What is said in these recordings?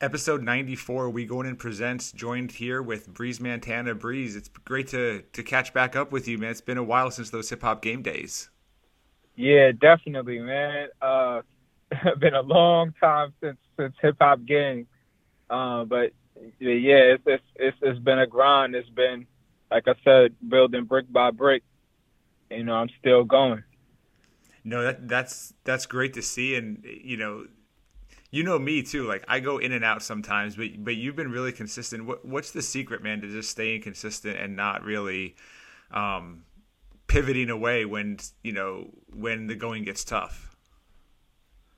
episode 94 we going in and presents joined here with Breeze Mantana breeze it's great to to catch back up with you man. It's been a while since those hip-hop game days. Yeah definitely man. Uh been a long time since since hip-hop game. Uh but yeah it's, it's it's it's been a grind. It's been like i said building brick by brick. You know i'm still going. No that that's that's great to see. And you know you know me too. Like I go in and out sometimes, but but you've been really consistent. What what's the secret, man, to just staying consistent and not really um, pivoting away when you know when the going gets tough?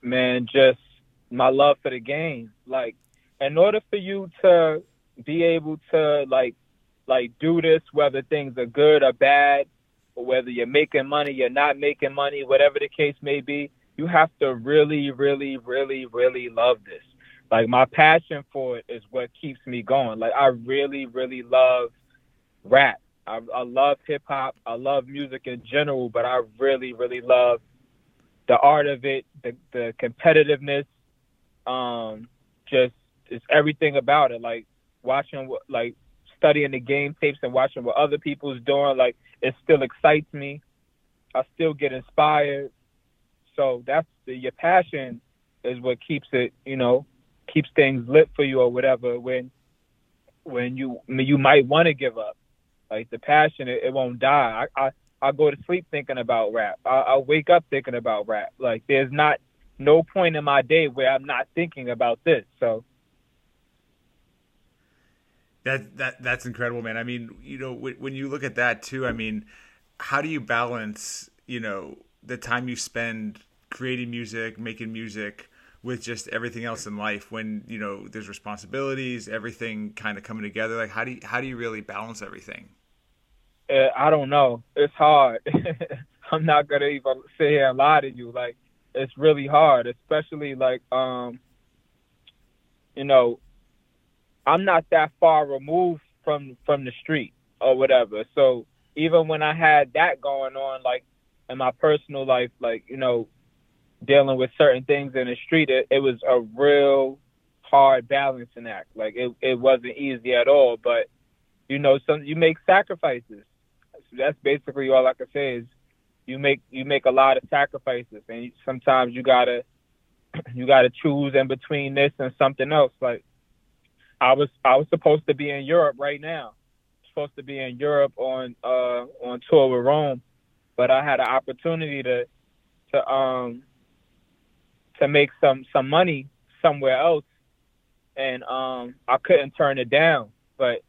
Man, just my love for the game. Like in order for you to be able to like like do this, whether things are good or bad, or whether you're making money, you're not making money, whatever the case may be you have to really, really, really, really love this. Like my passion for it is what keeps me going. Like I really, really love rap. I, I love hip hop. I love music in general, but I really, really love the art of it, the the competitiveness, um, just it's everything about it. Like watching like studying the game tapes and watching what other people's doing, like it still excites me. I still get inspired. So that's the, your passion is what keeps it, you know, keeps things lit for you or whatever. When when you you might want to give up, like the passion, it, it won't die. I, I I go to sleep thinking about rap. I, I wake up thinking about rap. Like there's not no point in my day where I'm not thinking about this. So that that that's incredible, man. I mean, you know, when, when you look at that too, I mean, how do you balance, you know, the time you spend creating music, making music with just everything else in life when you know there's responsibilities, everything kind of coming together. Like how do you how do you really balance everything? Uh, I don't know. It's hard. I'm not gonna even sit here and lie to you. Like it's really hard, especially like um, you know, I'm not that far removed from from the street or whatever. So even when I had that going on, like in my personal life, like you know, dealing with certain things in the street, it, it was a real hard balancing act. Like it, it wasn't easy at all. But you know, some you make sacrifices. So that's basically all I can say is you make you make a lot of sacrifices, and sometimes you gotta you gotta choose in between this and something else. Like I was I was supposed to be in Europe right now. Supposed to be in Europe on uh on tour with Rome but I had an opportunity to to um to make some some money somewhere else. And um I couldn't turn it down but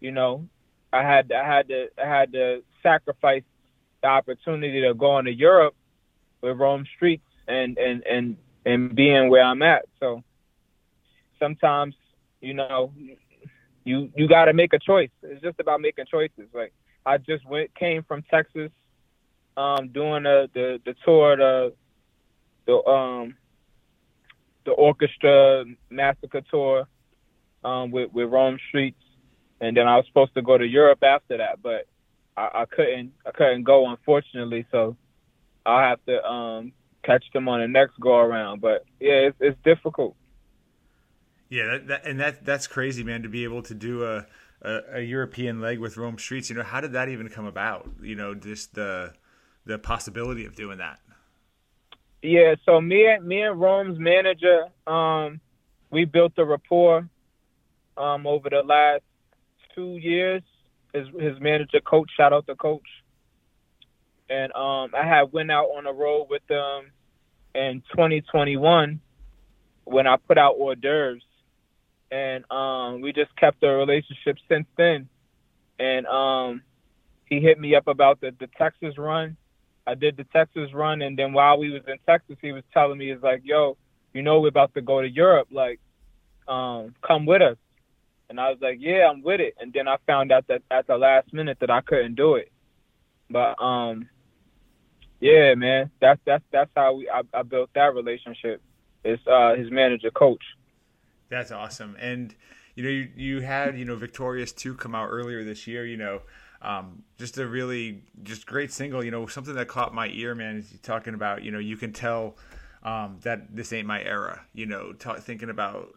you know I had I had to I had to sacrifice the opportunity to go into Europe with Rome Streetz and and and and being where I'm at. So sometimes you know you you got to make a choice. It's just about making choices. Like I just went came from Texas um, doing the, the, the tour, the the um the orchestra massacre tour um, with with Rome Streetz, and then I was supposed to go to Europe after that, but I, I couldn't I couldn't go unfortunately, so I'll have to um, catch them on the next go around. But yeah, it's, it's difficult. Yeah, that, that, and that that's crazy, man. To be able to do a, a, a European leg with Rome Streetz. you know, how did that even come about? You know, just the the possibility of doing that? Yeah, so me and me and Rome's manager, um, we built a rapport um, over the last two years. His his manager, coach, shout out to coach. And um, I had went out on a road with them in 2021 when I put out hors d'oeuvres, and um, we just kept the relationship since then. And um, he hit me up about the the Texas run, I did the Texas run, and then while we was in Texas, he was telling me, "Is like, yo, you know, we're about to go to Europe. Like, um, come with us." And I was like, "Yeah, I'm with it." And then I found out that at the last minute that I couldn't do it. But um, yeah, man, that's that's that's how we I, I built that relationship. It's uh, his manager, coach. That's awesome, and you know, you you had you know Victorious two come out earlier this year. You know um, just a really just great single. You know, something that caught my ear, man. Is talking about you know you can tell um, that this ain't my era. You know, t- thinking about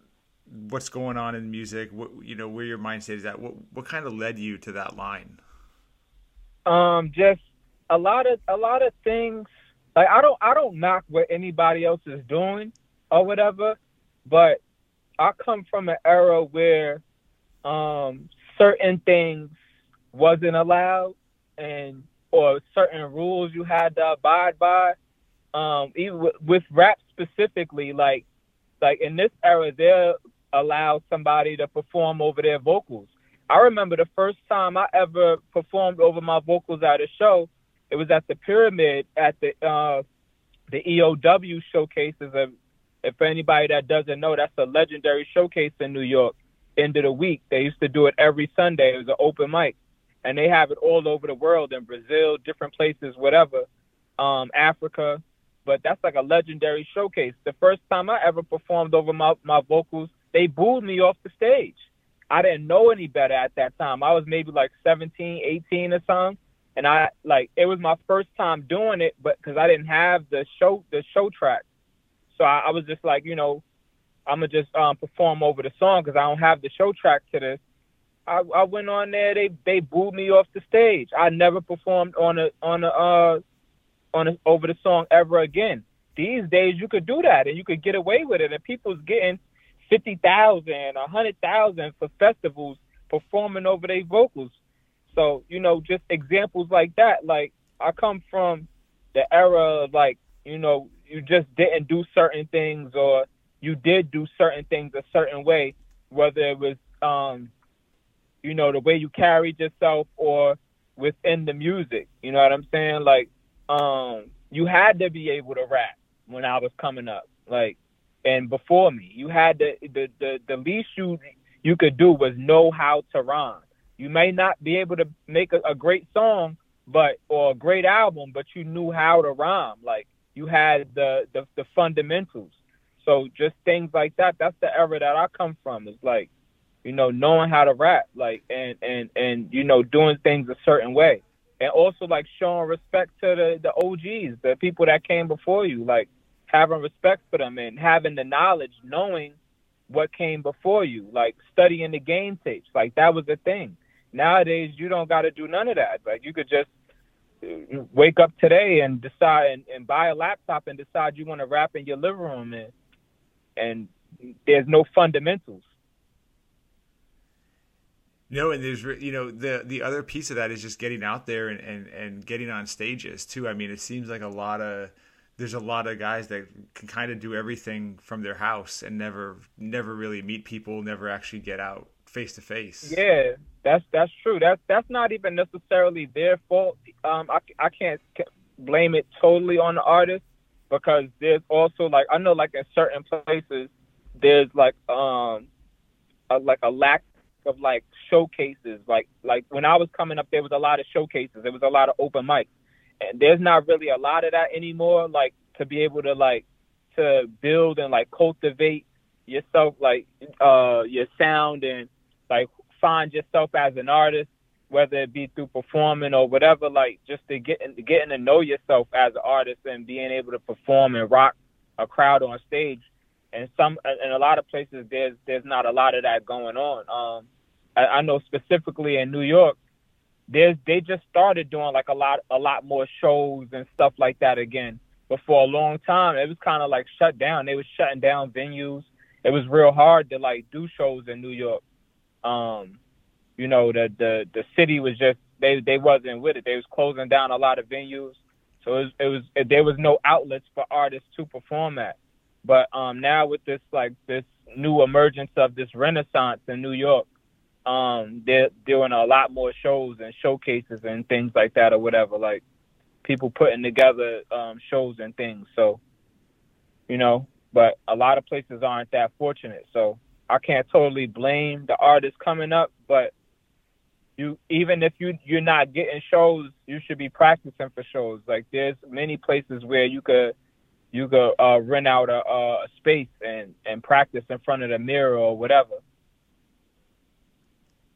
what's going on in music, what you know, where your mindset is at. What what kind of led you to that line? Um, just a lot of a lot of things. Like I don't I don't knock what anybody else is doing or whatever, but I come from an era where um, certain things wasn't allowed and or certain rules you had to abide by. Um, even with, with rap specifically, like like in this era, they'll allow somebody to perform over their vocals. I remember the first time I ever performed over my vocals at a show. It was at the Pyramid at the uh, the EOW showcases. Of, if anybody that doesn't know, that's a legendary showcase in New York. End of the week, they used to do it every Sunday. It was an open mic, and they have it all over the world in Brazil, different places, whatever, um, Africa. But that's like a legendary showcase. The first time I ever performed over my my vocals, they booed me off the stage. I didn't know any better at that time. I was maybe like 17, 18 or something. And I like it was my first time doing it, but because I didn't have the show the show track, so I, I was just like, you know, I'm gonna just um, perform over the song because I don't have the show track to this. I, I went on there. They they booed me off the stage. I never performed on a on a uh, on a, over the song ever again. These days you could do that and you could get away with it, and people's getting fifty thousand, a hundred thousand for festivals performing over their vocals. So you know, just examples like that. Like I come from the era of like you know you just didn't do certain things or you did do certain things a certain way, whether it was um, you know the way you carried yourself or within the music. You know what I'm saying? Like um, you had to be able to rap when I was coming up. Like and before me. You had the the the, the least you you could do was know how to rhyme. You may not be able to make a, a great song, but or a great album, but you knew how to rhyme. Like you had the, the the fundamentals. So just things like that. That's the era that I come from. Is like, you know, knowing how to rap, like, and and and you know, doing things a certain way, and also like showing respect to the the OGs, the people that came before you. Like, having respect for them and having the knowledge, knowing what came before you, like studying the game tapes. Like that was the thing. Nowadays, you don't got to do none of that. Like you could just uh, wake up today and decide and, and buy a laptop and decide you want to rap in your living room and and there's no fundamentals. No, and there's you know the the other piece of that is just getting out there and, and, and getting on stages too. I mean, it seems like a lot of there's a lot of guys that can kind of do everything from their house and never never really meet people, never actually get out face to face. Yeah, that's that's true. That's that's not even necessarily their fault. Um, I I can't blame it totally on the artist because there's also like I know like in certain places there's like um a, like a lack of like showcases. Like like when I was coming up, there was a lot of showcases. There was a lot of open mics and there's not really a lot of that anymore. Like to be able to like to build and like cultivate yourself, like uh your sound and like find yourself as an artist, whether it be through performing or whatever. Like just to get getting to know yourself as an artist and being able to perform and rock a crowd on stage. And some in a lot of places there's there's not a lot of that going on. Um, I, I know specifically in New York, there's they just started doing like a lot a lot more shows and stuff like that again. But for a long time, it was kind of like shut down. They was shutting down venues. It was real hard to like do shows in New York. Um, you know, the the the city was just they they wasn't with it. They was closing down a lot of venues. So it was, it was it, there was no outlets for artists to perform at. But um, now with this like this new emergence of this renaissance in New York, um, they're doing a lot more shows and showcases and things like that or whatever. Like people putting together um, shows and things. So, you know, but a lot of places aren't that fortunate. So I can't totally blame the artists coming up, but you even if you you're not getting shows, you should be practicing for shows. Like there's many places where you could you could uh, rent out a, a space and and practice in front of the mirror or whatever.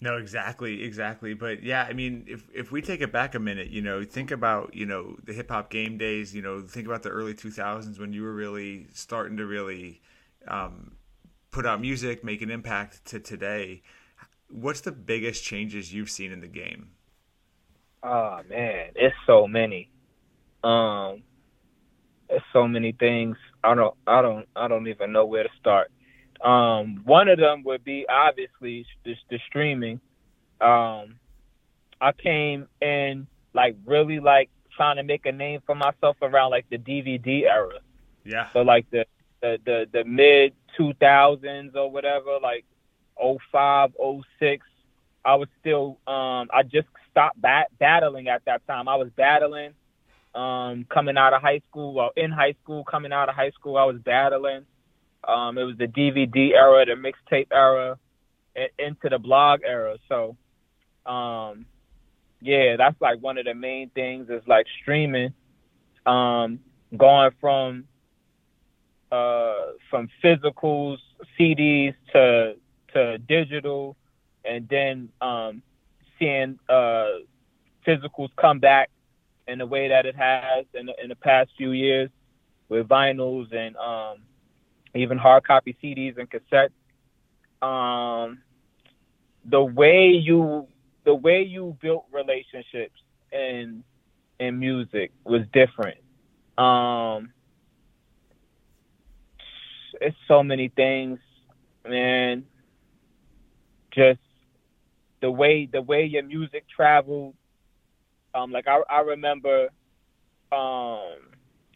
No, exactly, exactly. But yeah, I mean, if if we take it back a minute, you know, think about you know the hip hop game days. You know, think about the early two thousands when you were really starting to really um, put out music, make an impact to today. What's the biggest changes you've seen in the game? Oh man, it's so many. Um, it's so many things. I don't, I don't, I don't even know where to start. Um, one of them would be obviously the, the streaming. Um, I came in like really like trying to make a name for myself around like the DVD era. Yeah. So like the the the, the mid two thousands or whatever, like 05, 06. I was still um I just stopped bat- battling at that time. I was battling um coming out of high school, well in high school, coming out of high school, I was battling. Um it was the DVD era, the mixtape era, into the blog era. So um yeah, that's like one of the main things is like streaming, um, going from uh, from physicals, CDs to to digital, and then um, seeing uh, physicals come back in the way that it has in the, in the past few years with vinyls and um, even hard copy CDs and cassettes. Um, the way you the way you built relationships in in music was different. Um, it's so many things, man. Just the way the way your music traveled. Um, like I I remember um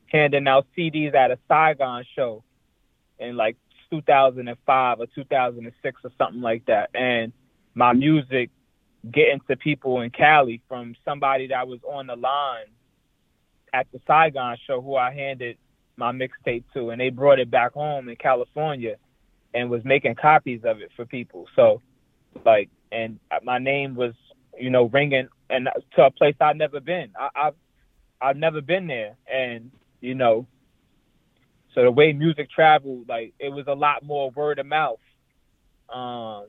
handing out CDs at a Saigon show in like 2005 or 2006 or something like that, and my music getting to people in Cali from somebody that was on the line at the Saigon show who I handed my mixtape to, and they brought it back home in California and was making copies of it for people. So, like, and my name was, you know, ringing and to a place I'd never been. I, I've I've never been there, and you know, so the way music traveled, like, it was a lot more word of mouth. Um,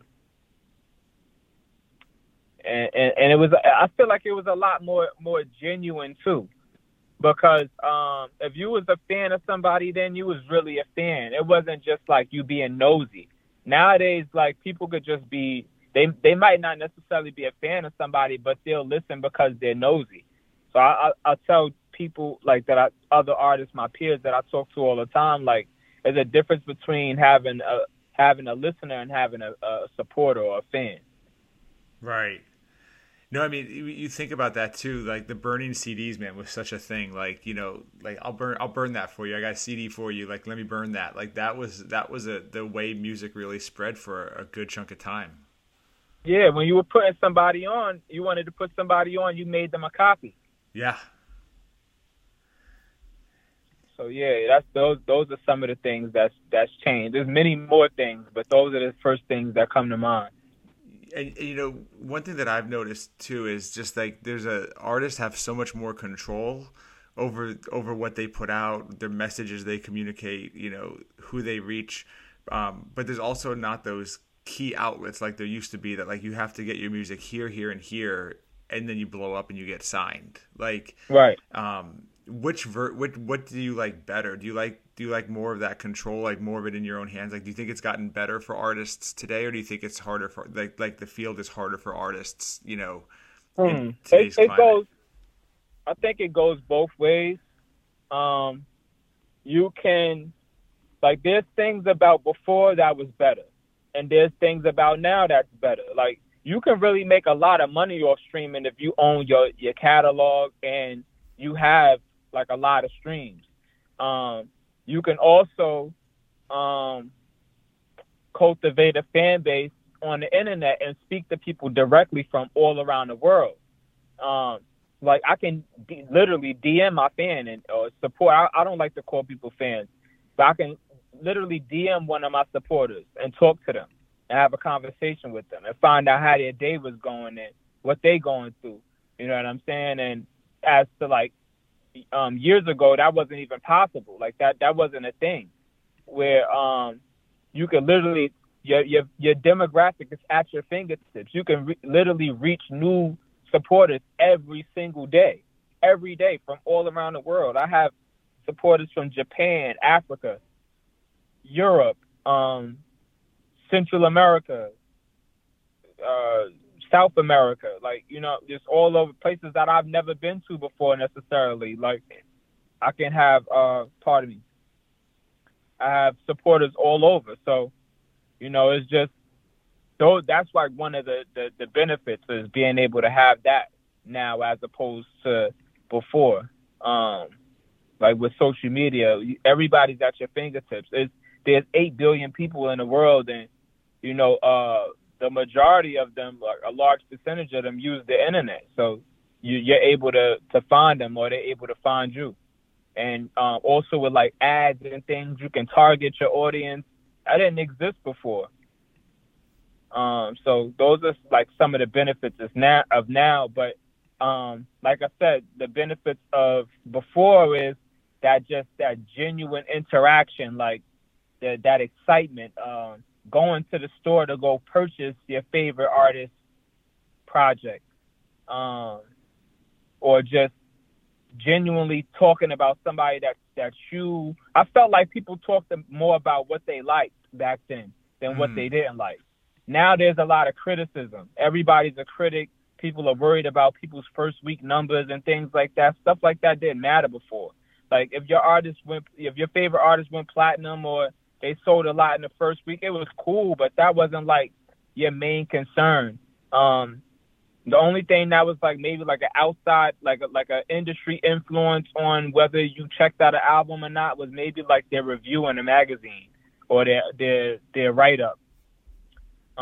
and, and, and it was I feel like it was a lot more more genuine too, because um, if you was a fan of somebody, then you was really a fan. It wasn't just like you being nosy. Nowadays, like people could just be they they might not necessarily be a fan of somebody, but they'll listen because they're nosy. So I I, I tell people like that I, other artists, my peers that I talk to all the time, like there's a difference between having a having a listener and having a, a supporter or a fan. Right. No, I mean you think about that too. Like the burning CDs, man, was such a thing. Like you know, like I'll burn, I'll burn that for you. I got a CD for you. Like let me burn that. Like that was that was a the way music really spread for a good chunk of time. Yeah, when you were putting somebody on, you wanted to put somebody on, you made them a copy. Yeah. So yeah, that's those those are some of the things that's that's changed. There's many more things, but those are the first things that come to mind and, and, you know one thing that I've noticed too is just like there's a artists have so much more control over over what they put out, their messages they communicate, you know who they reach, um, but there's also not those key outlets like there used to be that like you have to get your music here, here, and here, and then you blow up and you get signed. Like right. Um, which ver- what what do you like better? Do you like do you like more of that control, like more of it in your own hands? Like, do you think it's gotten better for artists today, or do you think it's harder for like like the field is harder for artists? You know, hmm. it, it goes. I think it goes both ways. Um, you can like there's things about before that was better, and there's things about now that's better. Like you can really make a lot of money off streaming if you own your your catalog and you have like a lot of streams. Um, you can also um, cultivate a fan base on the internet and speak to people directly from all around the world. Um, like I can literally DM my fan and or support. I, I don't like to call people fans, but I can literally DM one of my supporters and talk to them and have a conversation with them and find out how their day was going and what they going through. You know what I'm saying? And as to like um, years ago that wasn't even possible. Like that that wasn't a thing where um, you could literally your your your demographic is at your fingertips. You can re- literally reach new supporters every single day, every day from all around the world. I have supporters from Japan, Africa, Europe, um, Central America, uh, South America, like you know, just all over places that I've never been to before necessarily. Like I can have, uh, pardon me, I have supporters all over. So, you know, it's just so that's like one of the, the the benefits is being able to have that now as opposed to before. Um, like with social media, everybody's at your fingertips. It's, there's eight billion people in the world, and you know, uh, the majority of them, a large percentage of them, use the internet. So you, you're able to to find them, or they're able to find you. And um, also with like ads and things, you can target your audience. That didn't exist before. Um, so those are like some of the benefits of now, of now. But um, like I said, the benefits of before is that just that genuine interaction, like the, that excitement. Um, going to the store to go purchase your favorite artist project, um, or just genuinely talking about somebody that that you. I felt like people talked more about what they liked back then than mm. what they didn't like. Now there's a lot of criticism. Everybody's a critic. People are worried about people's first week numbers and things like that. Stuff like that didn't matter before. Like if your artist went, if your favorite artist went platinum or they sold a lot in the first week. It was cool, but that wasn't like your main concern. Um, the only thing that was like maybe like an outside, like a, like an industry influence on whether you checked out an album or not was maybe like their review in a magazine or their their their write up,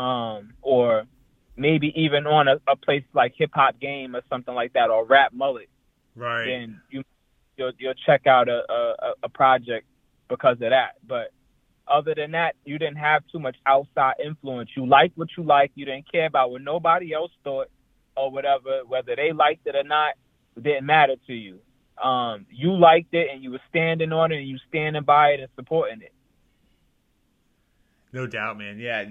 um, or maybe even on a, a place like Hip Hop Game or something like that or Rap Mullet. Right. Then you you'll, you'll check out a, a a project because of that, but other than that, you didn't have too much outside influence. You liked what you liked. You didn't care about what nobody else thought or whatever, whether they liked it or not, it didn't matter to you. Um, you liked it and you were standing on it and you standing by it and supporting it. No doubt, man. Yeah,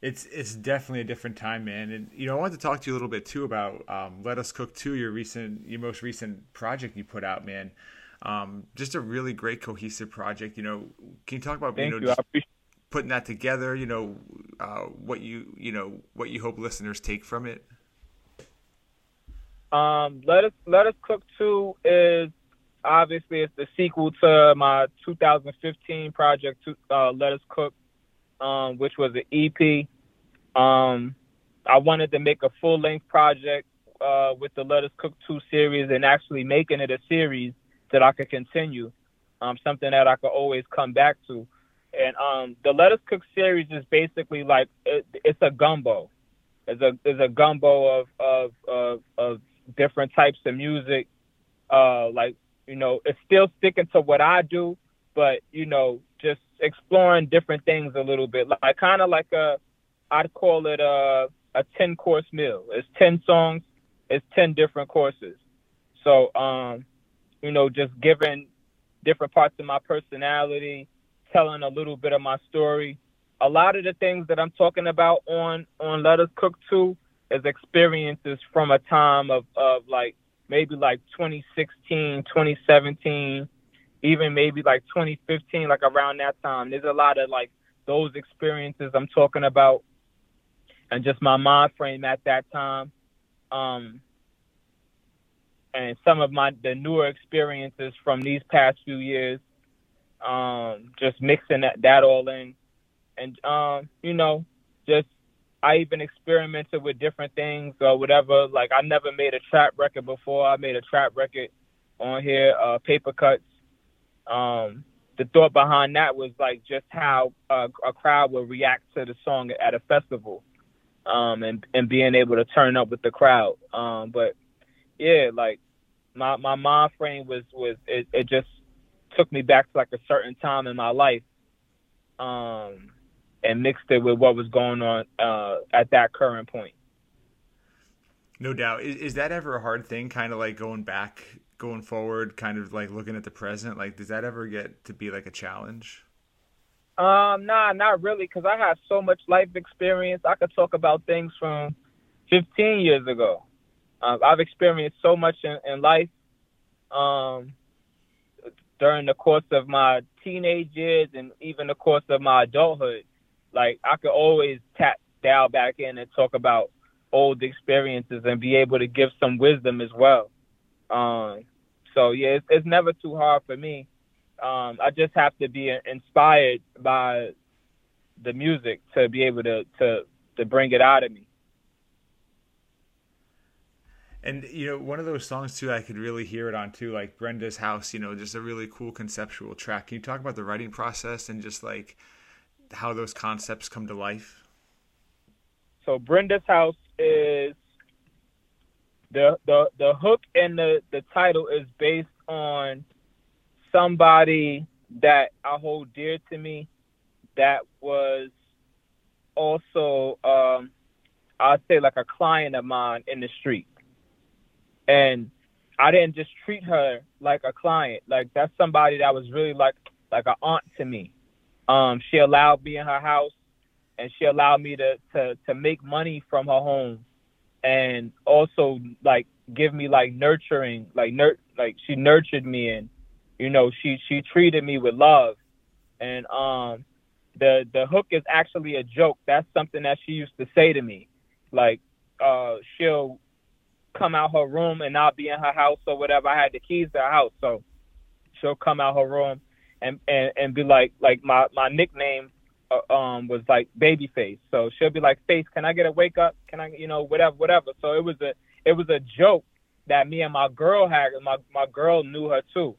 it's it's definitely a different time, man. And you know, I wanted to talk to you a little bit too about um, "Let Us Cook" too, your recent, your most recent project you put out, man. Um, just a really great cohesive project. You know, can you talk about Thank you know you. putting that together? You know, uh, what you you know what you hope listeners take from it. Um, let us let us cook two is obviously it's the sequel to my 2015 project. Uh, let us cook, um, which was an EP. Um, I wanted to make a full length project uh, with the Let Us Cook Two series and actually making it a series that I could continue, um, something that I could always come back to. And um, the Let Us Cook series is basically like it, it's a gumbo. It's a it's a gumbo of of of, of different types of music. Uh, like you know, it's still sticking to what I do, but you know, just exploring different things a little bit. Like kind of like a, I'd call it a a ten course meal. It's ten songs. It's ten different courses. So um, you know, just giving different parts of my personality, telling a little bit of my story. A lot of the things that I'm talking about on on Let Us Cook Two is experiences from a time of of like maybe like 2016, 2017, even maybe like 2015, like around that time. There's a lot of like those experiences I'm talking about, and just my mind frame at that time. Um, and some of my the newer experiences from these past few years, um, just mixing that, that all in, and um, you know, just I even experimented with different things or whatever. Like I never made a trap record before. I made a trap record on here, uh, paper cuts. Um, the thought behind that was like just how a crowd would react to the song at a festival, um, and and being able to turn up with the crowd. Um, but yeah, like my my mind frame was was it, it just took me back to like a certain time in my life, um, and mixed it with what was going on uh, at that current point. No doubt. Is, is that ever a hard thing? Kind of like going back, going forward, kind of like looking at the present. Like, does that ever get to be like a challenge? Um, nah, not really, because I have so much life experience. I could talk about things from 15 years ago. Uh, I've experienced so much in, in life um, during the course of my teenage years and even the course of my adulthood like I could always tap dial back in and talk about old experiences and be able to give some wisdom as well. Um, so yeah, it's, it's never too hard for me. Um, I just have to be inspired by the music to be able to to to bring it out of me. And you know, one of those songs too, I could really hear it on too, like Brenda's House. You know, just a really cool conceptual track. Can you talk about the writing process and just like how those concepts come to life? So Brenda's House is the the the hook and the the title is based on somebody that I hold dear to me that was also um I'd say like a client of mine in the street. And I didn't just treat her like a client. Like that's somebody that was really like like an aunt to me. Um, she allowed me in her house and she allowed me to to to make money from her home and also like give me like nurturing like nur- like she nurtured me and you know she she treated me with love and um the the hook is actually a joke that's something that she used to say to me like uh she'll come out her room and not be in her house or whatever i had the keys to her house so she'll come out her room and and, and be like like my my nickname uh, um was like Babyface. So she'll be like, Face, can I get a wake up? Can I, you know, whatever, whatever. So it was a it was a joke that me and my girl had. My my girl knew her too,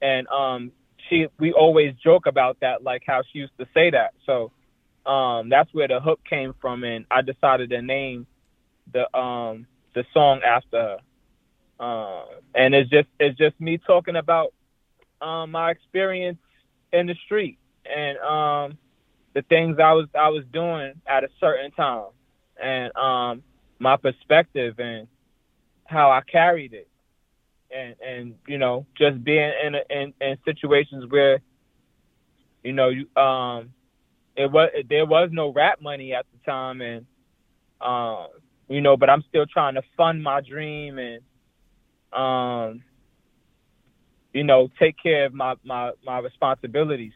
and um she we always joke about that, like how she used to say that. So um that's where the hook came from, and I decided to name the um the song after her. Um, and it's just it's just me talking about um, my experience in the street and um, the things I was I was doing at a certain time, and um, my perspective and how I carried it, and and you know just being in a, in, in situations where you know you um it was there was no rap money at the time, and um you know but I'm still trying to fund my dream and um you know take care of my my my responsibilities.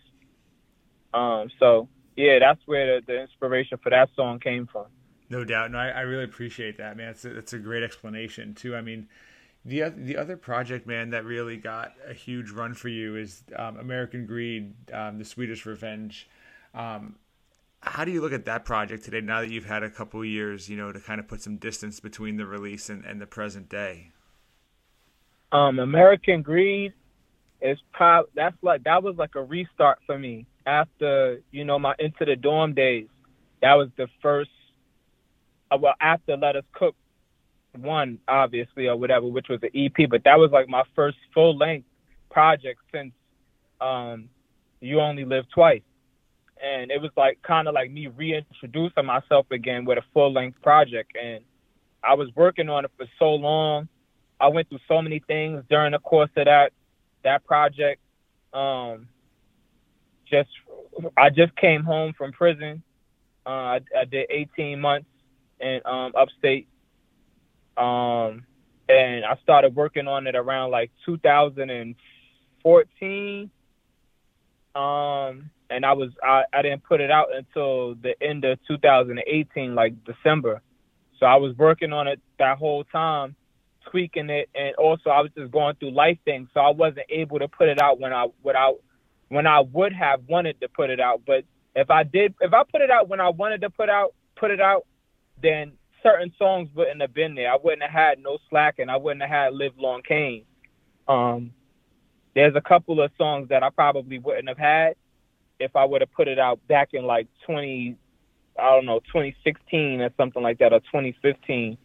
Um so yeah, that's where the, the, inspiration for that song came from. No doubt, no, I, I really appreciate that, man. It's a, it's a great explanation too. I mean, the the other project, man, that really got a huge run for you is um, American Greed, um, the Swedish Revenge. Um, how do you look at that project today? Now that you've had a couple years, you know, to kind of put some distance between the release and, and the present day. Um, American Greed is prob that's like that was like a restart for me after you know my into the dorm days. That was the first. Uh, well, after Let Us Cook, one obviously or whatever, which was the EP, but that was like my first full length project since um, You Only Live Twice, and it was like kind of like me reintroducing myself again with a full length project, and I was working on it for so long. I went through so many things during the course of that that project. Um, just I just came home from prison. Uh, I, I did 18 months in um, upstate, um, and I started working on it around like 2014. Um, and I was I, I didn't put it out until the end of 2018, like December. So I was working on it that whole time, tweaking it, and also I was just going through life things, so I wasn't able to put it out when I without when I would have wanted to put it out. But if I did, if I put it out when I wanted to put out, put it out, then certain songs wouldn't have been there. I wouldn't have had no slack, and I wouldn't have had Live Long Kane. Um, there's a couple of songs that I probably wouldn't have had if I would have put it out back in like 20, I don't know, 2016 or something like that, or 2015.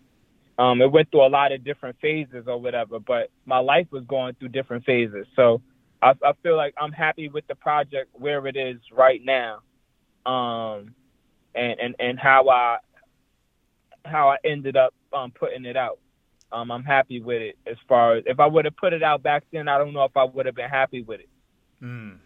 Um, it went through a lot of different phases or whatever, but my life was going through different phases. So I, I feel like I'm happy with the project where it is right now, um, and and and how I how I ended up um, putting it out. Um, I'm happy with it. As far as if I would have put it out back then, I don't know if I would have been happy with it. Mm.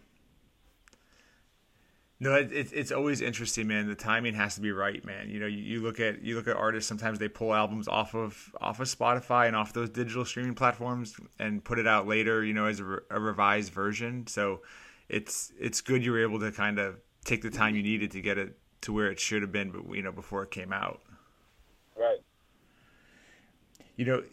No, it, it, it's always interesting, man. The timing has to be right, man. You know, you, you, look at you look at artists. Sometimes they pull albums off of off of Spotify and off those digital streaming platforms and put it out later. You know, as a, a revised version. So it's it's good you were able to kind of take the time you needed to get it to where it should have been, but you know, before it came out. Right. You know,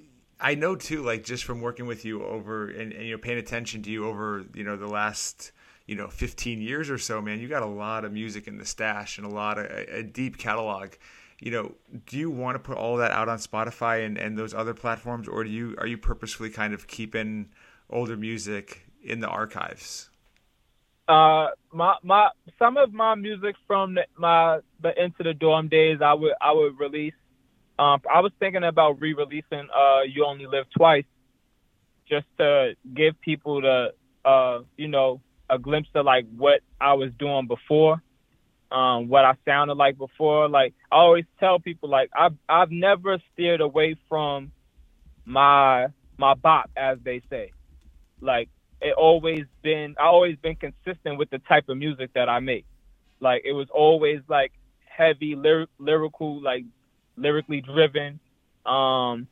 I know too, like just from working with you over and, and you know paying attention to you over you know the last you know 15 years or so, man, you got a lot of music in the stash and a lot of a, deep catalog. You know, do you want to put all that out on Spotify and, and those other platforms, or do you are you purposefully kind of keeping older music in the archives? Uh, my my some of my music from the, my the into the dorm days, I would I would release. Um, I was thinking about re-releasing uh, "You Only Live Twice," just to give people the uh, you know a glimpse of like what I was doing before, um, what I sounded like before. Like I always tell people, like I've I've never steered away from my my bop, as they say. Like it always been I always been consistent with the type of music that I make. Like it was always like heavy lyric, lyrical, like lyrically driven. Um,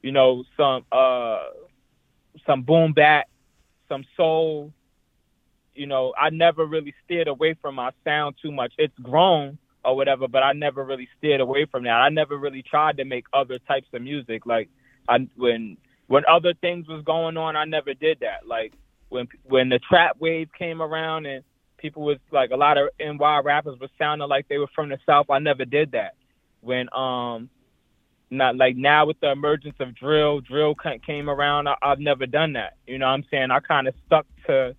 you know, some uh some boom bap, some soul. You know, I never really steered away from my sound too much. It's grown or whatever, but I never really steered away from that. I never really tried to make other types of music. Like I when when other things was going on, I never did that. Like when when the trap wave came around and people was like a lot of NY rappers was sounding like they were from the South, I never did that. When um not like now with the emergence of drill, drill came around. I, have never done that. You know what I'm saying? I kind of stuck to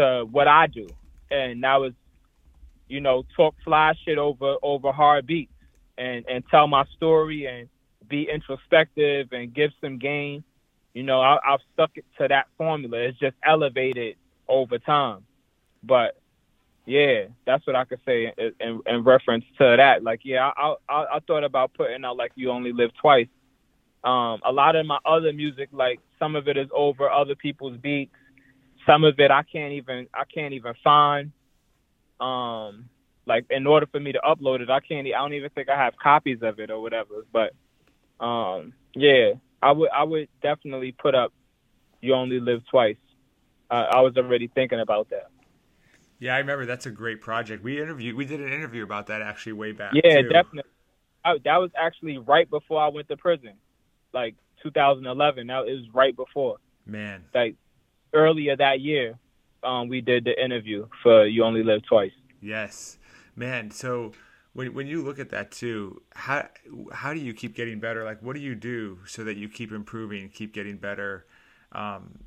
to what I do, and that was, you know, talk fly shit over over hard beats and and tell my story and be introspective and give some game. You know, I, I've stuck it to that formula. It's just elevated over time. But yeah, that's what I could say in, in, in reference to that. Like, yeah, I, I I thought about putting out like "You Only Live Twice." Um, a lot of my other music, like some of it is over other people's beats. Some of it I can't even I can't even find. Um, like in order for me to upload it, I can't. I don't even think I have copies of it or whatever. But um, yeah, I would I would definitely put up "You Only Live Twice." Uh, I was already thinking about that. Yeah, I remember that's a great project. We interviewed, we did an interview about that actually way back. Yeah, too. definitely. I, that was actually right before I went to prison, like 2011. That was right before. Man, like earlier that year, um, we did the interview for "You Only Live Twice." Yes, man. So when when you look at that too, how how do you keep getting better? Like, what do you do so that you keep improving, keep getting better? Um,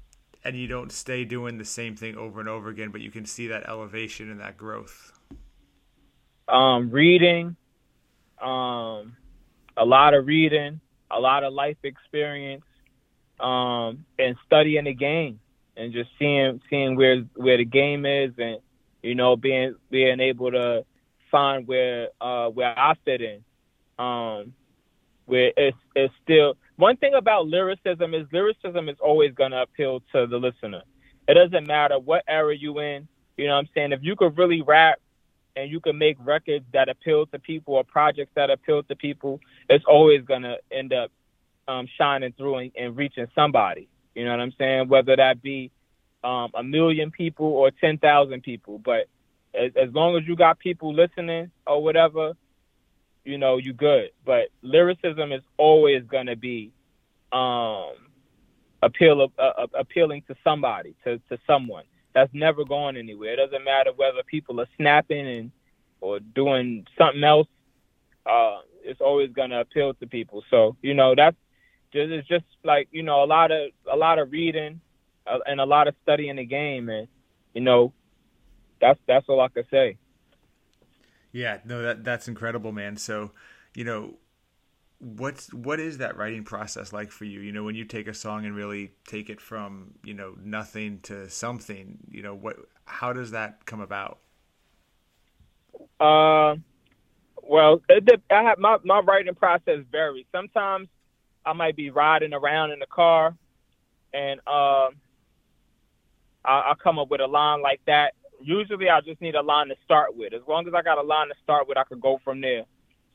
and you don't stay doing the same thing over and over again, but you can see that elevation and that growth? Um, reading, um, a lot of reading, a lot of life experience, um, and studying the game and just seeing seeing where where the game is and you know being being able to find where uh, where I fit in. Um, where it's it's still one thing about lyricism is lyricism is always going to appeal to the listener. It doesn't matter what era you in. You know what I'm saying? If you could really rap and you can make records that appeal to people or projects that appeal to people, it's always going to end up um, shining through and, and, reaching somebody. You know what I'm saying? Whether that be um, a million people or 10,000 people. But as, as long as you got people listening or whatever, you know, you good. But lyricism is always going to be um, appeal uh, uh, appealing to somebody, to, to someone. That's never going anywhere. It doesn't matter whether people are snapping and or doing something else. Uh, it's always going to appeal to people. So you know that's it's just like you know a lot of a lot of reading uh, and a lot of studying the game, and you know that's that's all I could say. Yeah, no, that that's incredible, man. So, you know, what's what is that writing process like for you? You know, when you take a song and really take it from you know nothing to something. You know, what how does that come about? Uh, well, it, I have my my writing process varies. Sometimes I might be riding around in the car, and uh, I, come up with a line like that, usually I just need a line to start with. As long as I got a line to start with, I could go from there.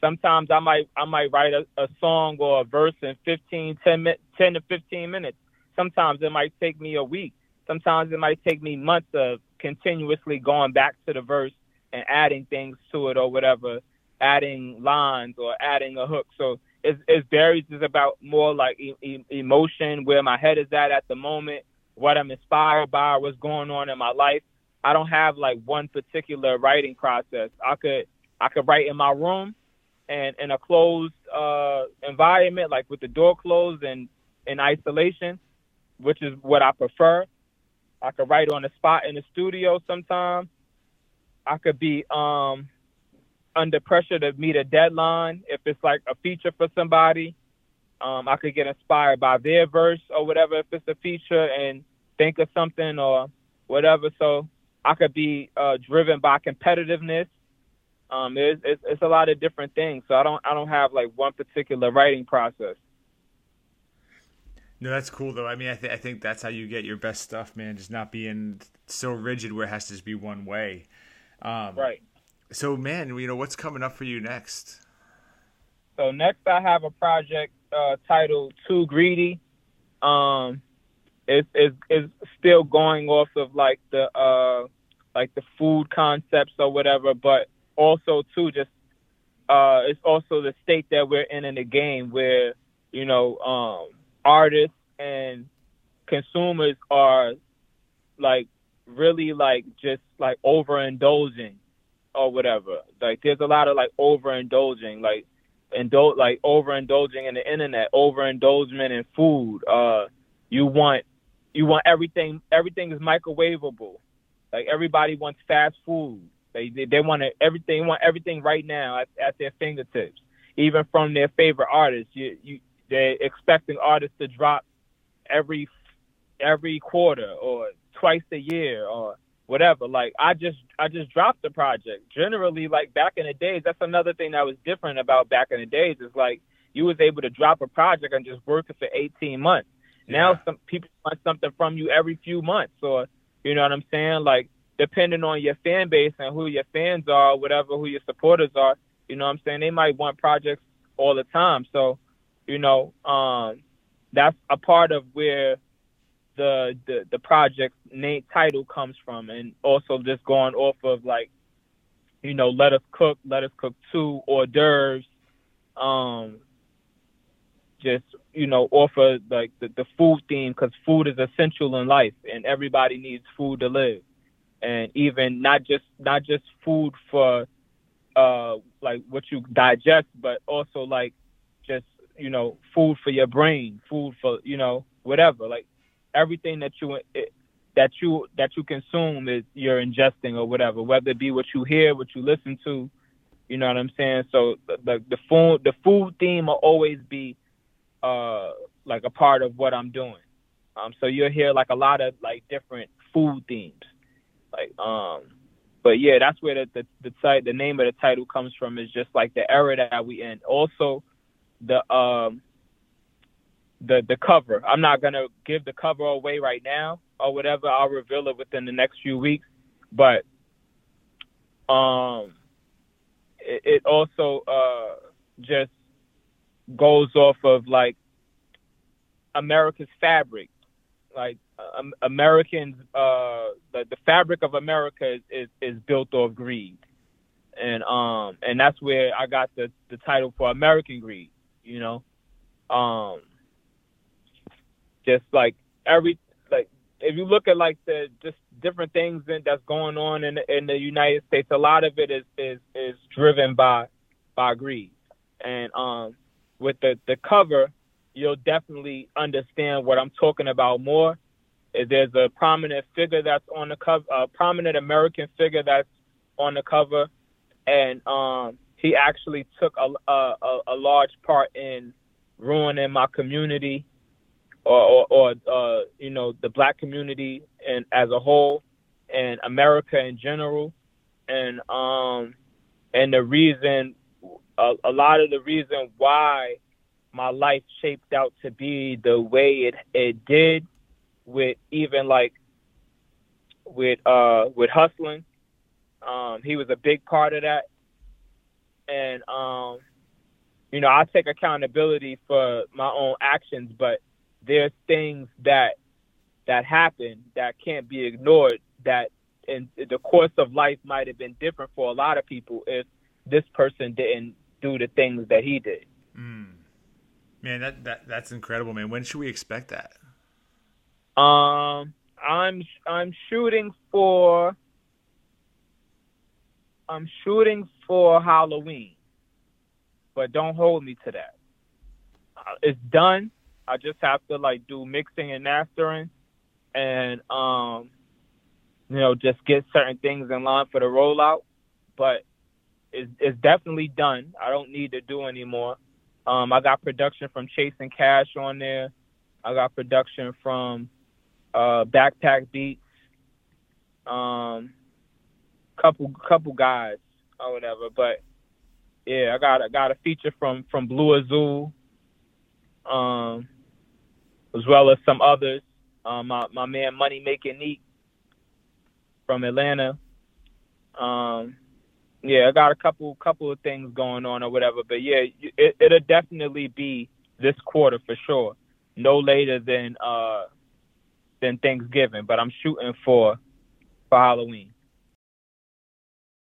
Sometimes I might I might write a, a song or a verse in 15, 10, 10 to 15 minutes. Sometimes it might take me a week. Sometimes it might take me months of continuously going back to the verse and adding things to it or whatever, adding lines or adding a hook. So it's, it's varies is about more like e- emotion, where my head is at at the moment, what I'm inspired by, what's going on in my life. I don't have like one particular writing process. I could I could write in my room and in a closed uh, environment, like with the door closed and in isolation, which is what I prefer. I could write on the spot in the studio sometimes. I could be um, under pressure to meet a deadline. If it's like a feature for somebody, um, I could get inspired by their verse or whatever if it's a feature and think of something or whatever. So I could be uh, driven by competitiveness. Um, it's, it's, it's a lot of different things. So I don't I don't have like one particular writing process. No, that's cool though. I mean, I, th- I think that's how you get your best stuff, man. Just not being so rigid where it has to just be one way. Um, right. So, man, you know what's coming up for you next? So next, I have a project uh, titled "Too Greedy." Um, it's, it's it's still going off of like the uh, like the food concepts or whatever, but also too just uh, it's also the state that we're in in the game where you know um, artists and consumers are like really like just like overindulging or whatever. Like there's a lot of like overindulging, like indul like overindulging in the internet, overindulgement in food. Uh, you want you want everything. Everything is microwavable. Like everybody wants fast food. They they, they want everything. Want everything right now at, at their fingertips. Even from their favorite artists, you you they're expecting artists to drop every every quarter or twice a year or whatever. Like I just I just dropped the project. Generally, like back in the days, that's another thing that was different about back in the days is like you was able to drop a project and just work it for 18 months. Yeah. Now some people want something from you every few months, or you know what I'm saying? Like depending on your fan base and who your fans are, whatever who your supporters are, you know what I'm saying? They might want projects all the time. So, you know, um, that's a part of where the the the project name title comes from, and also just going off of like, you know, let us cook, let us cook two hors d'oeuvres, um, just you know, offer like the, the food theme because food is essential in life, and everybody needs food to live, and even not just not just food for uh like what you digest, but also like just you know food for your brain, food for you know whatever. Like everything that you that you that you consume is you're ingesting or whatever, whether it be what you hear, what you listen to. You know what I'm saying? So the the food the food theme will always be uh like a part of what I'm doing. Um so you'll hear like a lot of like different food themes. Like um but yeah, that's where the the the, the name of the title comes from is just like the era that we in. Also the um the the cover. I'm not gonna give the cover away right now or whatever. I'll reveal it within the next few weeks. But um, it, it also uh just goes off of like America's fabric, like um, Americans. Uh, the the fabric of America is, is is built off greed, and um and that's where I got the the title for American Greed. You know, um just like every like if you look at like the just different things in, that's going on in in the United States, a lot of it is is is driven by by greed, and um with the the cover, you'll definitely understand what I'm talking about more. There's a prominent figure that's on the cover, a prominent American figure that's on the cover, and um he actually took a a, a large part in ruining my community or, or, or uh, you know the black community and as a whole and America in general. And um and the reason a, a lot of the reason why my life shaped out to be the way it it did with even like with uh with hustling um he was a big part of that. And um you know I take accountability for my own actions but there's things that that happen that can't be ignored that and the course of life might have been different for a lot of people if this person didn't do the things that he did. Mm. Man, that, that that's incredible, man. When should we expect that? Um, I'm I'm shooting for I'm shooting for Halloween, but don't hold me to that. Uh, it's done. I just have to like do mixing and mastering, and um, you know, just get certain things in line for the rollout. But it's, it's definitely done. I don't need to do anymore. Um, I got production from Chasing Cash on there. I got production from uh, Backpack Beats. Um, couple couple guys or whatever. But yeah, I got I got a feature from from Blue Azul, um, as well as some others. Um, my my man Money Making Neat from Atlanta. Um, yeah, I got a couple couple of things going on or whatever. But yeah, it, it'll definitely be this quarter for sure. No later than uh than Thanksgiving, but I'm shooting for for Halloween.